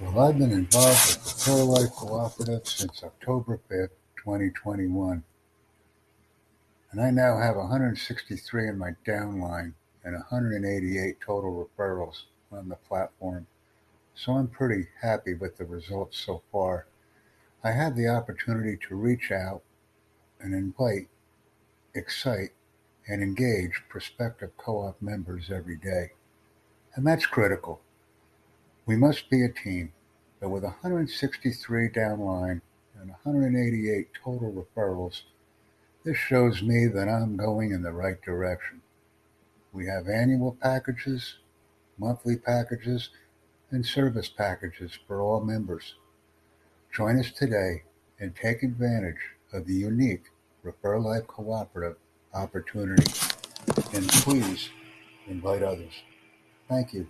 Well, I've been involved with the Pro Life Cooperative since October 5th, 2021. And I now have 163 in my downline and 188 total referrals on the platform. So I'm pretty happy with the results so far. I had the opportunity to reach out and invite, excite, and engage prospective co op members every day. And that's critical. We must be a team, but with 163 downline and 188 total referrals, this shows me that I'm going in the right direction. We have annual packages, monthly packages, and service packages for all members. Join us today and take advantage of the unique Refer Life Cooperative opportunity. And please invite others. Thank you.